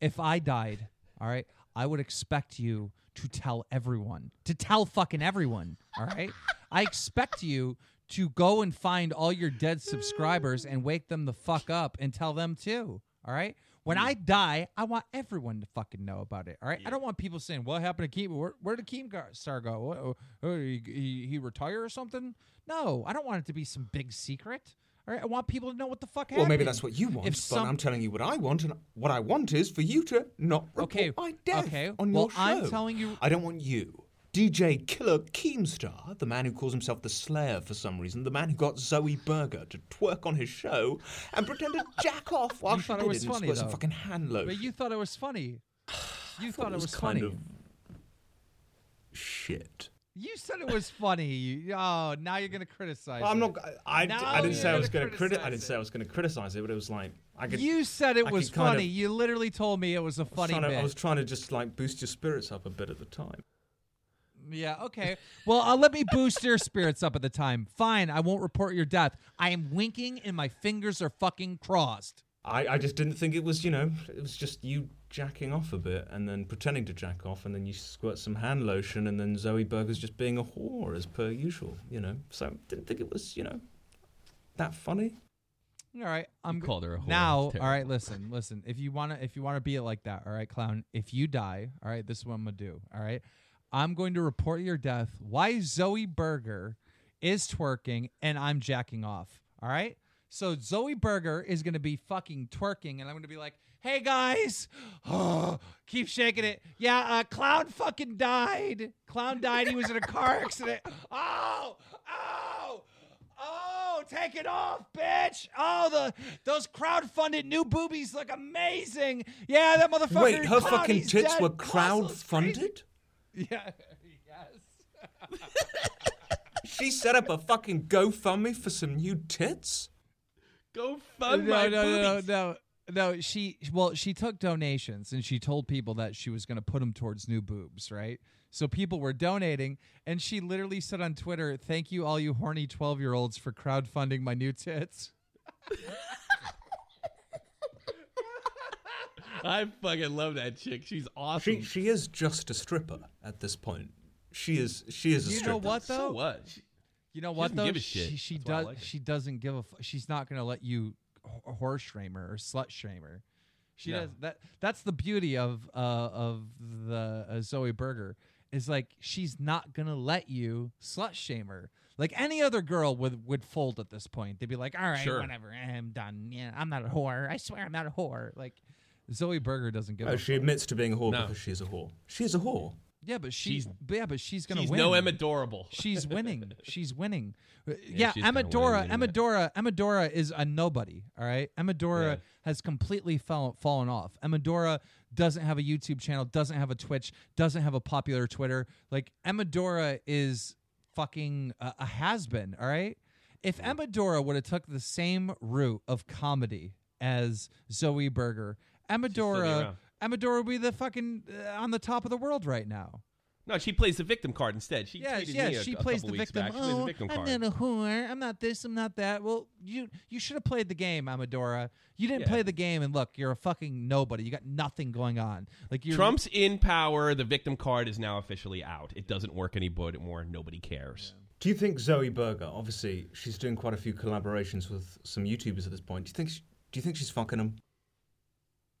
If I died, all right, I would expect you to tell everyone, to tell fucking everyone, all right. I expect you to go and find all your dead subscribers and wake them the fuck up and tell them too, all right. When mm. I die, I want everyone to fucking know about it. All right, I don't want people saying, "What happened to Keem? Where, where did Keem Star go? What, oh, oh, he, he, he retire or something?" No, I don't want it to be some big secret. All right, I want people to know what the fuck happened. Well, maybe that's what you want, If but some- I'm telling you what I want, and what I want is for you to not report Okay, my death okay, on well, your show. I'm telling you- I don't want you. DJ Killer Keemstar, the man who calls himself the Slayer for some reason, the man who got Zoe Berger to twerk on his show and pretend to jack off while You she thought it was funny, some fucking hand. But you thought it was funny. You thought, it was, kind funny. of shit. You said it was funny. You- Oh, now you're gonna criticize. I'm it. not. I, I, I didn't say I was gonna going to criticize. I didn't say I was going to criticize it, but it was like I could. You said it I was could kind of- funny. You literally told me it was a was funny trying to- bit. I was trying to just like boost your spirits up a bit at the time. Yeah, okay. Well, uh, let me boost your spirits up at the time. Fine, I won't report your death. I am winking and my fingers are fucking crossed. I, I just didn't think it was, you know, it was just you jacking off a bit and then pretending to jack off, and then you squirt some hand lotion, and then Zoe Berger's just being a whore as per usual, you know. So didn't think it was, you know, that funny. All right, I'm called her a whore. Now, all right, listen, listen. If you wanna, if you wanna be it like that, all right, clown. If you die, all right, this is what I'm gonna do. All right, I'm going to report your death. Why Zoe Berger is twerking and I'm jacking off. All right. So Zoe Berger is gonna be fucking twerking, and I'm gonna be like, "Hey guys, oh, keep shaking it. Yeah, uh, clown fucking died. Clown died. He was in a car accident. Oh, oh." Oh, take it off, bitch! Oh, the those crowd-funded new boobies look amazing. Yeah, that motherfucker. Wait, her Clown, fucking tits dead. were Muscles crowd crazy. funded? Yeah, yes. She set up a fucking GoFundMe for some new tits? Go fund no, my no, no, boobies. no, no. She well, she took donations and she told people that she was going to put them towards new boobs, right? So people were donating, and she literally said on Twitter, "Thank you, all you horny twelve-year-olds, for crowdfunding my new tits." I fucking love that chick. She's awesome. She she is just a stripper at this point. She is she is a You stripper. know what though? so what? She- You know what doesn't though? give a shit. She, she That's why I does. like her. she doesn't give a. F- she's not gonna let you h- horse shame her or slut shame her. She No. does that. That's the beauty of uh, of the uh, Zoe Berger is like she's not gonna let you slut shame her. Like any other girl would would fold at this point. They'd be like, "All right, Sure. whatever, I'm done. Yeah, I'm not a whore. I swear, I'm not a whore." Like Zoe Berger doesn't give Oh, a. she admits to being a whore No. because she's a whore. She is a whore. Yeah, but she's. She's- yeah, but she's gonna She's win. no Emma Dorable. She's winning. She's winning. Uh, Yeah, she's Emma gonna win Dora. the Emma internet. Dora. Emma Dora is a nobody. All right. Emma Dora Yeah. has completely fell, fallen off. Emma Dora doesn't have a YouTube channel. Doesn't have a Twitch. Doesn't have a popular Twitter. Like Emma Dora is fucking a, a has been. All right. If Emma Dora would have took the same route of comedy as Zoe Berger, Emma Amadora be Dora. around. Emma Dora would be the fucking uh, on the top of the world right now. No, she plays the victim card instead. She Yeah, yeah, me a, she a plays the victim. Back. She plays oh, the victim I'm card. not a whore. I'm not this. I'm not that. Well, you you should have played the game, Amadora. You didn't Yeah. play the game, and look, you're a fucking nobody. You got nothing going on. Like you're Trump's in power. The victim card is now officially out. It doesn't work anymore. Nobody cares. Do you think Zoe Berger, obviously, she's doing quite a few collaborations with some YouTubers at this point. Do you think? She, do you think she's fucking them?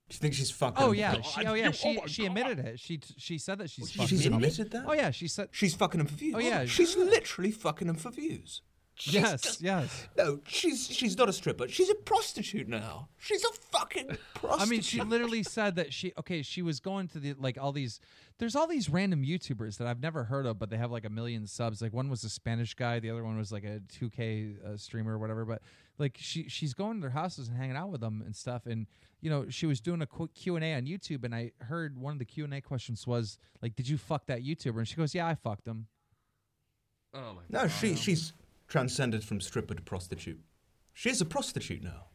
Do you think she's fucking? Oh 'em? yeah, God, she, oh yeah, she oh she admitted it. She she said that she's She's fucking them. admitted that. Oh yeah, she said She's fucking them for views. Oh, yeah. she's literally fucking them for views. She's yes, just- yes. No, she's she's not a stripper. She's a prostitute now. She's a fucking prostitute. I mean, she literally said that she okay. She was going to the like all these. There's all these random YouTubers that I've never heard of, but they have like a million subs. Like one was a Spanish guy, the other one was like a 2K uh, streamer or whatever. But like she she's going to their houses and hanging out with them and stuff. And you know, she was doing a quick Q and A on YouTube, and I heard one of the Q and A questions was like, "Did you fuck that YouTuber?" And she goes, "Yeah, I fucked him." Oh my God. no, she she's transcended from stripper to prostitute. She's a prostitute now.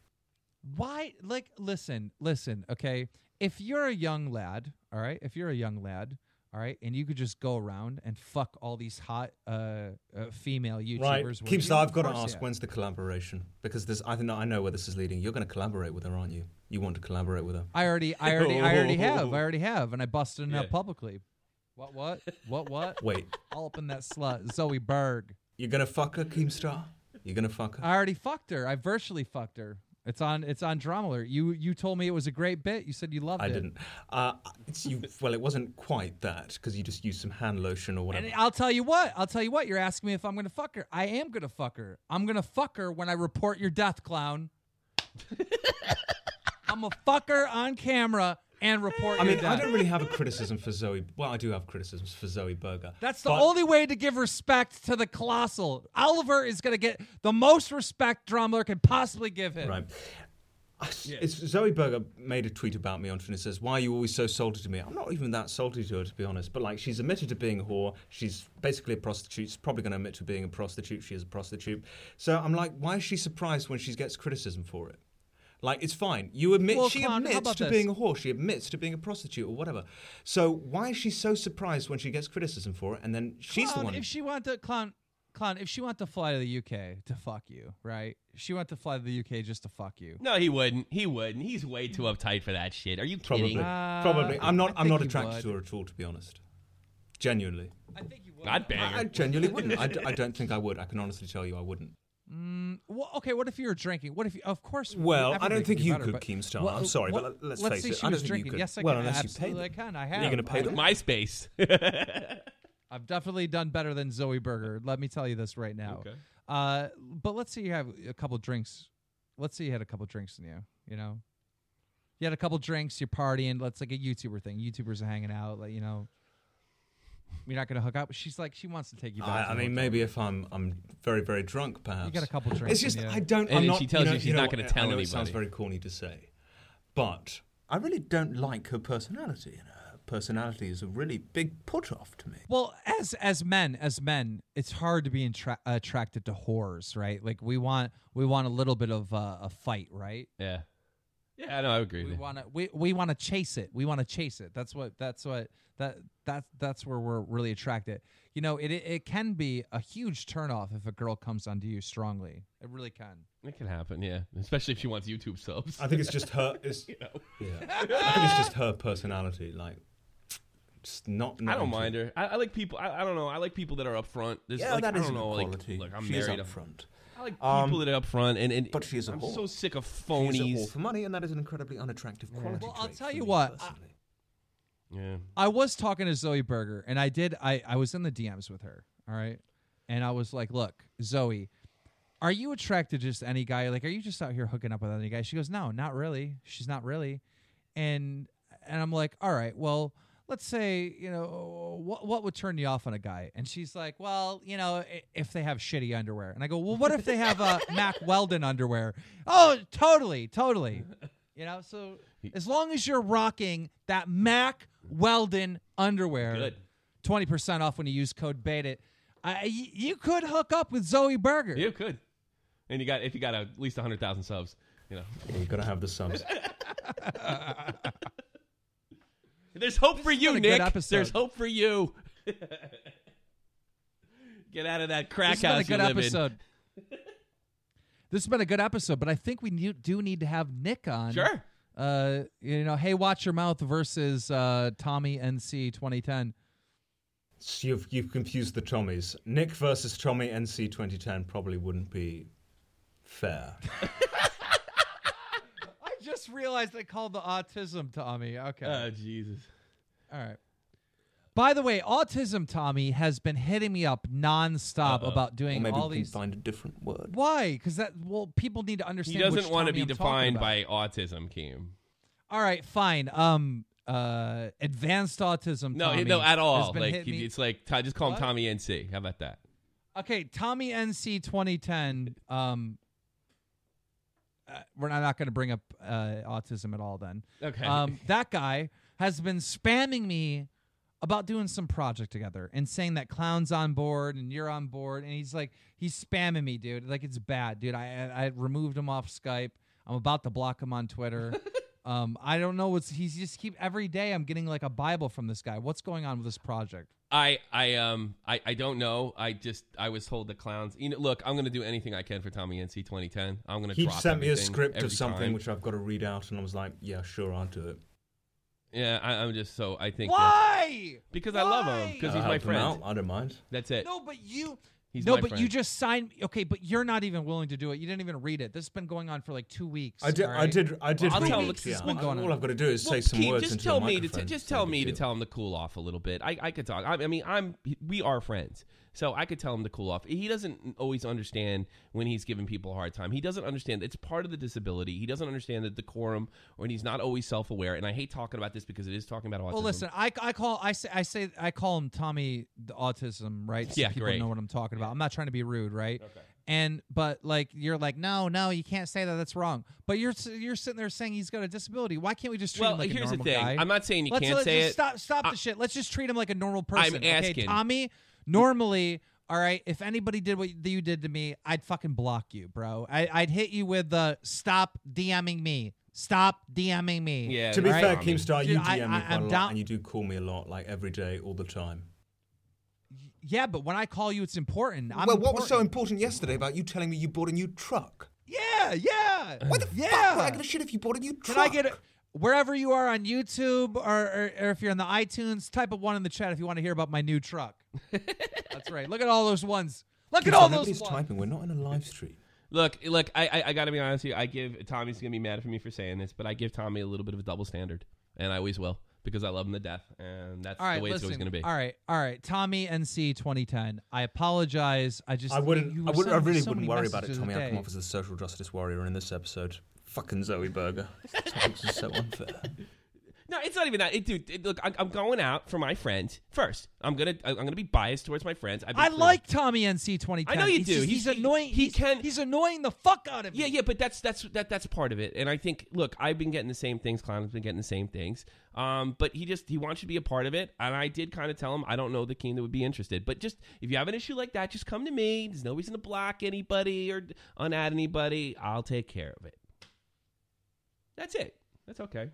why like listen listen okay if you're a young lad all right if you're a young lad all right and you could just go around and fuck all these hot uh, uh female youtubers Right, would Keemstar, you? I've got to ask, yeah. when's the collaboration? Because there's, I think I know where this is leading. You're going to collaborate with her, aren't you? You want to collaborate with her. i already i already i already have i already have and i busted it Yeah. up publicly what what what what Wait, all up in that slut zoe berg you're to fuck her, Keemstar? You're to fuck her? i already fucked her i virtually fucked her it's on it's on drama alert you you told me it was a great bit you said you loved I it I didn't. Uh, it's you. Well, it wasn't quite that because you just used some hand lotion or whatever. And I'll tell you what. I'll tell you what. You're asking me if I'm gonna fuck her. I am gonna fuck her. I'm gonna fuck her when I report your death, clown. I'm a fucker on camera and report I mean, I don't really have a criticism for Zoe. Well, I do have criticisms for Zoe Berger. That's the but- only way to give respect to the colossal. Oliver is gonna get the most respect Drama Alert can possibly give him. Right. It's Zoe Berger made a tweet about me on Twitter. Says, "Why are you always so salty to me?" I'm not even that salty to her, to be honest. But like, she's admitted to being a whore. She's basically a prostitute. She's probably going to admit to being a prostitute. She is a prostitute. So I'm like, why is she surprised when she gets criticism for it? Like, it's fine. You admit Well, she Clown, admits to this? being a whore. She admits to being a prostitute or whatever. So why is she so surprised when she gets criticism for it? And then she's Clown, the one. If she want to clown, clown. If she want to fly to the UK to fuck you, right? She want to fly to the UK just to fuck you. No, he wouldn't. He wouldn't. He's way too uptight for that shit. Are you kidding? Probably. Uh, Probably. I'm not. I I'm not think you attracted to her at all, to be honest. Genuinely. I think you would. I'd bang I, I genuinely wouldn't. I, d- I don't think I would. I can honestly tell you I wouldn't. Well, okay, what if you were drinking? What if you? Of course. Well, I don't think you better, could, but- Keemstar. Well, I'm sorry, what- but let's, let's face say it. she I was drinking. you. Yes, I well, can. unless you Absolutely, pay I them. can. I have. You're gonna pay I- them? MySpace. I've definitely done better than Zoe Berger. Let me tell you this right now. Okay. Uh, but let's say you have a couple drinks. Let's say you had a couple drinks in you. You know, you had a couple drinks. You're partying. Let's like a YouTuber thing. YouTubers are hanging out. Like you know, you're not gonna hook up. She's like she wants to take you back. I, I mean, maybe if I'm I'm very very drunk, perhaps You got a couple drinks It's just in you. I don't. And I'm then not, she tells you, know, you she's you not gonna I tell know It sounds very corny to say, but I really don't like her personality. And her personality is a really big put off to me. Well, as as men, as men, it's hard to be intra- attracted to whores, right? Like we want we want a little bit of uh, a fight, right? Yeah. Yeah, no, I agree. We want to we, we want to chase it. We want to chase it. That's what that's what that that that's where we're really attracted. You know, it, it it can be a huge turnoff if a girl comes onto you strongly. It really can. It can happen, yeah. Especially if she wants YouTube subs. I think it's just her. It's, you know. yeah, I think it's just her personality. Like, just not. not I don't mind her. I, I like people. I, I don't know. I like people that are upfront. There's Yeah, like, that I don't an know. Like, equality. look, I'm she is married. up I'm- front. I like Um, people that are up front, and, and but she is a I'm whore. so sick of She's a phonies. whore for money, and that is an incredibly unattractive quality. Well, I'll tell you what, personally. Yeah. I was talking to Zoe Berger, and I did. I I was in the DMs with her. All right, and I was like, "Look, Zoe, are you attracted to just any guy? Like, are you just out here hooking up with any guy?" She goes, "No, not really. She's not really." And and I'm like, "All right, well." Let's say you know what what would turn you off on a guy, and she's like, "Well, you know, if they have shitty underwear." And I go, "Well, what if they have uh, Mack Weldon underwear?" Oh, totally, totally. You know, so as long as you're rocking that Mack Weldon underwear, Good. twenty percent off when you use code BAITED. I, y- you could hook up with Zoe Berger. You could. And you got if you got at least hundred thousand subs, you know. Yeah, you gotta have the subs. There's hope for you, been a good Nick. There's hope for you. Get out of that crack this has been a good you live in. episode. this has been a good episode, but I think we need, do need to have Nick on. Sure. Uh, you know, hey, watch your mouth versus uh, Tommy NC 2010. So you've you've confused the Tommies. Nick versus Tommy NC 2010 probably wouldn't be fair. I just realized they called the autism Tommy. Okay. Oh Jesus. All right. By the way, autism Tommy has been hitting me up nonstop Uh-oh. about or doing maybe all we can these. find a different word. Why? Because that well, people need to understand. He doesn't want to be I'm defined by autism, Keem. All right, fine. Um, uh, advanced autism. No, Tommy no, at all. Like hitting me- it's like t- just call him Tommy NC. How about that? Okay, Tommy NC 2010. Um, uh, we're not, not going to bring up uh, autism at all. Then, Okay. um, that guy has been spamming me about doing some project together and saying that clown's on board and you're on board, and he's like, he's spamming me, dude. Like it's bad, dude. I I, I removed him off Skype. I'm about to block him on Twitter. um, I don't know what's he's just keep every day. I'm getting like a Bible from this guy. What's going on with this project? I I um I, I don't know. I just I was told the clowns. You know, look, I'm gonna do anything I can for Tommy NC 2010. I'm gonna. He drop sent me a script every of something time. which I've got to read out, and I was like, "Yeah, sure, I'll do it." Yeah, I, I'm just so I think Why? because I love him because he's my friend. out, I don't mind. That's it. No, but you. He's no, my but friend. you just signed. Okay, but you're not even willing to do it. You didn't even read it. This has been going on for like two weeks. I did. all I did. I did. I'll tell it, yeah. has been going all on. I've got to do is Well, say some Keith, words just into tell a me to t- just tell big me to tell him to cool off a little bit. I, I could talk. I, I mean, I'm we are friends, so I could tell him to cool off. He doesn't always understand when he's giving people a hard time. He doesn't understand it's part of the disability. He doesn't understand the decorum, or he's not always self aware. And I hate talking about this because it is talking about autism. Well, listen, I, I call I say I say I call him Tommy the autism, right? So Yeah, people great. know what I'm talking about. I'm not trying to be rude, right? Okay. And but like you're like no no you can't say that that's wrong. But you're you're sitting there saying he's got a disability. Why can't we just treat Well, him like here's a the normal thing. guy? I'm not saying you let's, can't let's say just it. Stop stop I- the shit. Let's just treat him like a normal person. Okay, asking. Tommy. Normally, all right. If anybody did what you did to me, I'd fucking block you, bro. I, I'd hit you with the stop DMing me. Stop DMing me. Yeah. To be Right. fair, Keemstar, you Dude, I- DM me I- quite I'm a lot, down- and you do call me a lot, like every day, all the time. Yeah, but when I call you, it's important. I'm well, what was so important. important yesterday about you telling me you bought a new truck? Yeah, yeah. Why the yeah. fuck would I give a shit if you bought a new truck? Can truck? I get it? Wherever you are on YouTube or, or, or if you're on the iTunes, type of one in the chat if you want to hear about my new truck. That's right. Look at all those ones. Look at all those nobody's ones. typing. We're not in a live stream. Look, look. I, I, I got to be honest with you. I give Tommy's gonna be mad at me for saying this, but I give Tommy a little bit of a double standard, and I always will because I love him to death, and that's All right, the way listen. it's always gonna be. All right, all right. Tommy NC 2010. I apologize. I just I wouldn't. you I were would. I sending really so wouldn't many worry about it, messages a Tommy. I come off as a social justice warrior in this episode. Fucking Zoe Berger. This is so unfair. No, it's not even that. It, dude, it- look, I, I'm going out for my friends first. I'm gonna I'm gonna be biased towards my friends. I clear- like Tommy NC 2010. I know you He's do. just- He's- He's, annoying. he he's, can- He's annoying the fuck out of me. Yeah, yeah, but that's that's that that's part of it. And I think, look, I've been getting the same things. Clown's been getting the same things. Um, but he just he wants you to be a part of it. And I did kind of tell him I don't know the king that would be interested. But just if you have an issue like that, just come to me. There's no reason to block anybody or unadd anybody. I'll take care of it. That's it. That's okay.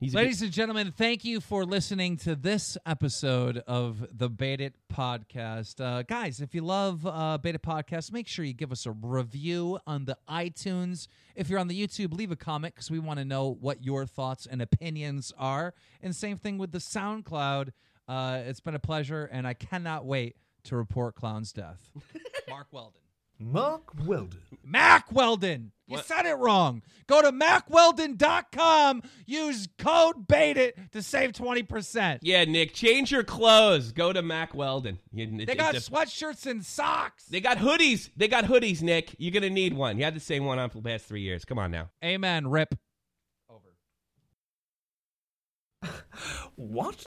He's a good- Ladies and gentlemen, thank you for listening to this episode of the Baited podcast. Uh, guys, if you love uh, Baited Podcast, make sure you give us a review on the iTunes. If you're on the YouTube, leave a comment because we want to know what your thoughts and opinions are. And same thing with the SoundCloud. Uh, it's been a pleasure, and I cannot wait to report Clown's death. Mark Weldon. Mark Weldon. Mack Weldon. You What? said it wrong. Go to mackweldon.com. Use code BAITED to save 20%. yeah, Nick, change your clothes. Go to Mack Weldon. You- They it- got it's sweatshirts and socks. They got hoodies. They got hoodies, Nick. You're gonna need one. You had the same one on for the past three years. Come on now. Amen. Rip. Over. What?